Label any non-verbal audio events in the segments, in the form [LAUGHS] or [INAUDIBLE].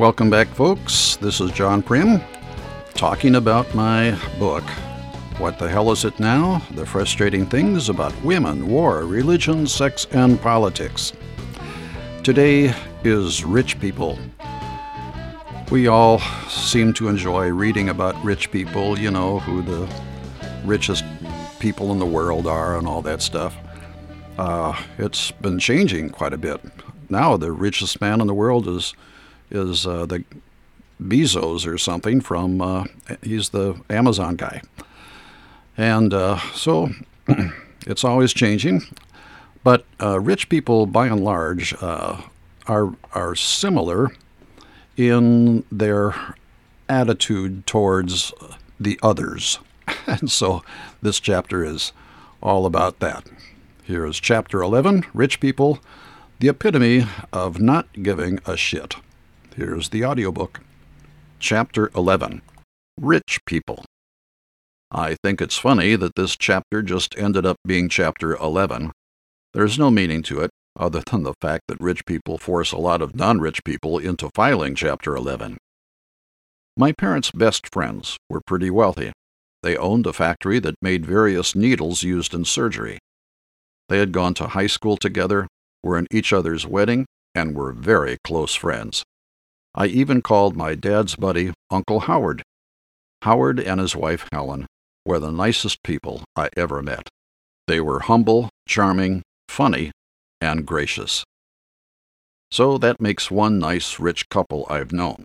Welcome back, folks. This is John Prim talking about my book, What the Hell Is It Now? The Frustrating Things About Women, War, Religion, Sex, and Politics. Today is rich people. We all seem to enjoy reading about rich people, you know, who the richest people in the world are and all that stuff. Uh, it's been changing quite a bit. Now, the richest man in the world is is uh, the Bezos or something from uh, he's the Amazon guy, and uh, so [CLEARS THROAT] it's always changing. But uh, rich people, by and large, uh, are are similar in their attitude towards the others, [LAUGHS] and so this chapter is all about that. Here is chapter 11 Rich People, the epitome of not giving a shit. Here's the audiobook. Chapter 11 Rich People. I think it's funny that this chapter just ended up being chapter 11. There's no meaning to it, other than the fact that rich people force a lot of non rich people into filing chapter 11. My parents' best friends were pretty wealthy. They owned a factory that made various needles used in surgery. They had gone to high school together, were in each other's wedding, and were very close friends. I even called my dad's buddy Uncle Howard. Howard and his wife Helen were the nicest people I ever met. They were humble, charming, funny, and gracious. So that makes one nice rich couple I've known.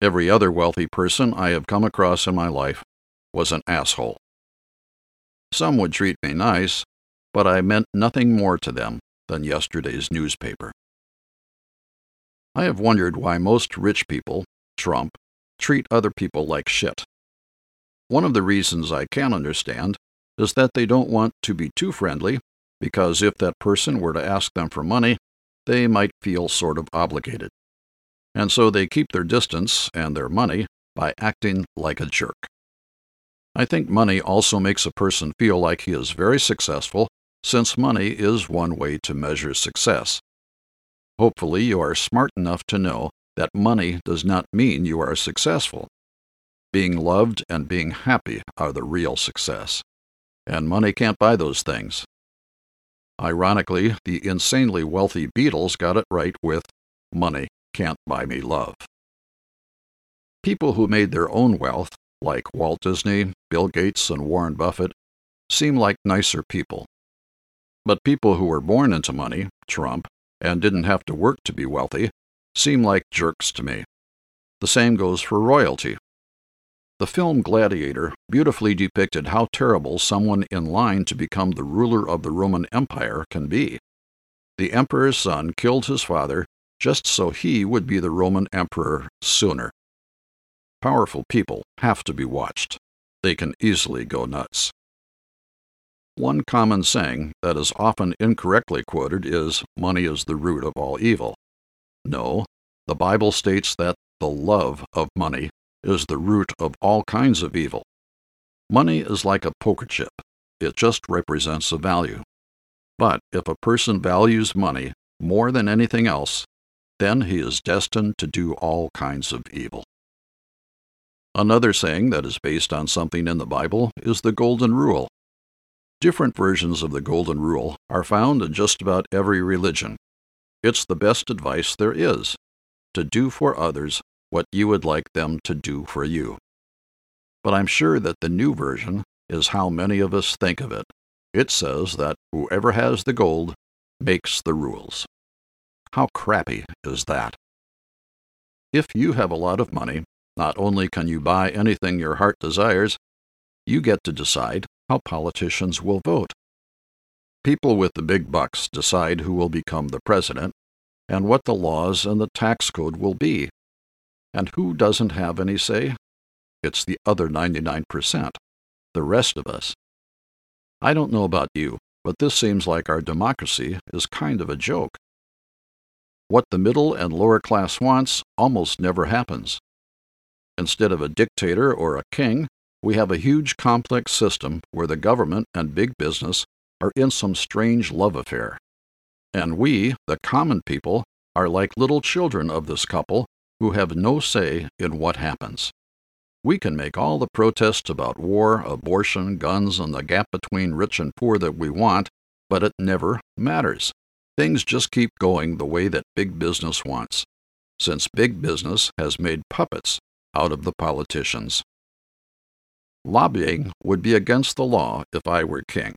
Every other wealthy person I have come across in my life was an asshole. Some would treat me nice, but I meant nothing more to them than yesterday's newspaper. I have wondered why most rich people, Trump, treat other people like shit. One of the reasons I can understand is that they don't want to be too friendly, because if that person were to ask them for money, they might feel sort of obligated. And so they keep their distance and their money by acting like a jerk. I think money also makes a person feel like he is very successful, since money is one way to measure success. Hopefully, you are smart enough to know that money does not mean you are successful. Being loved and being happy are the real success. And money can't buy those things. Ironically, the insanely wealthy Beatles got it right with Money Can't Buy Me Love. People who made their own wealth, like Walt Disney, Bill Gates, and Warren Buffett, seem like nicer people. But people who were born into money, Trump, and didn't have to work to be wealthy, seem like jerks to me. The same goes for royalty. The film Gladiator beautifully depicted how terrible someone in line to become the ruler of the Roman Empire can be. The emperor's son killed his father just so he would be the Roman emperor sooner. Powerful people have to be watched. They can easily go nuts. One common saying that is often incorrectly quoted is, Money is the root of all evil. No, the Bible states that the love of money is the root of all kinds of evil. Money is like a poker chip, it just represents a value. But if a person values money more than anything else, then he is destined to do all kinds of evil. Another saying that is based on something in the Bible is the Golden Rule Different versions of the Golden Rule are found in just about every religion. It's the best advice there is to do for others what you would like them to do for you. But I'm sure that the new version is how many of us think of it. It says that whoever has the gold makes the rules. How crappy is that? If you have a lot of money, not only can you buy anything your heart desires, you get to decide how politicians will vote. People with the big bucks decide who will become the president and what the laws and the tax code will be. And who doesn't have any say? It's the other 99%, the rest of us. I don't know about you, but this seems like our democracy is kind of a joke. What the middle and lower class wants almost never happens. Instead of a dictator or a king, we have a huge complex system where the government and big business are in some strange love affair. And we, the common people, are like little children of this couple who have no say in what happens. We can make all the protests about war, abortion, guns, and the gap between rich and poor that we want, but it never matters. Things just keep going the way that big business wants, since big business has made puppets out of the politicians. Lobbying would be against the law if I were king.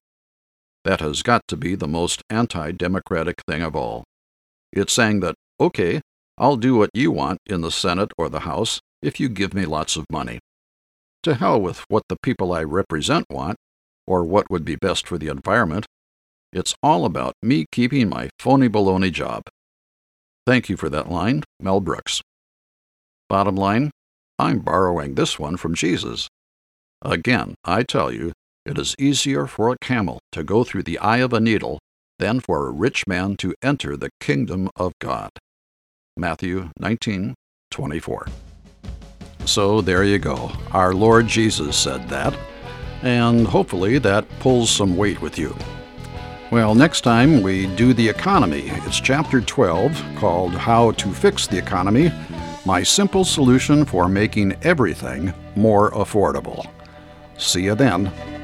That has got to be the most anti democratic thing of all. It's saying that, okay, I'll do what you want in the Senate or the House if you give me lots of money. To hell with what the people I represent want, or what would be best for the environment. It's all about me keeping my phony baloney job. Thank you for that line, Mel Brooks. Bottom line, I'm borrowing this one from Jesus. Again, I tell you, it is easier for a camel to go through the eye of a needle than for a rich man to enter the kingdom of God. Matthew 19:24. So there you go. Our Lord Jesus said that, and hopefully that pulls some weight with you. Well, next time we do the economy. It's chapter 12 called How to Fix the Economy My Simple Solution for Making Everything More Affordable. See you then.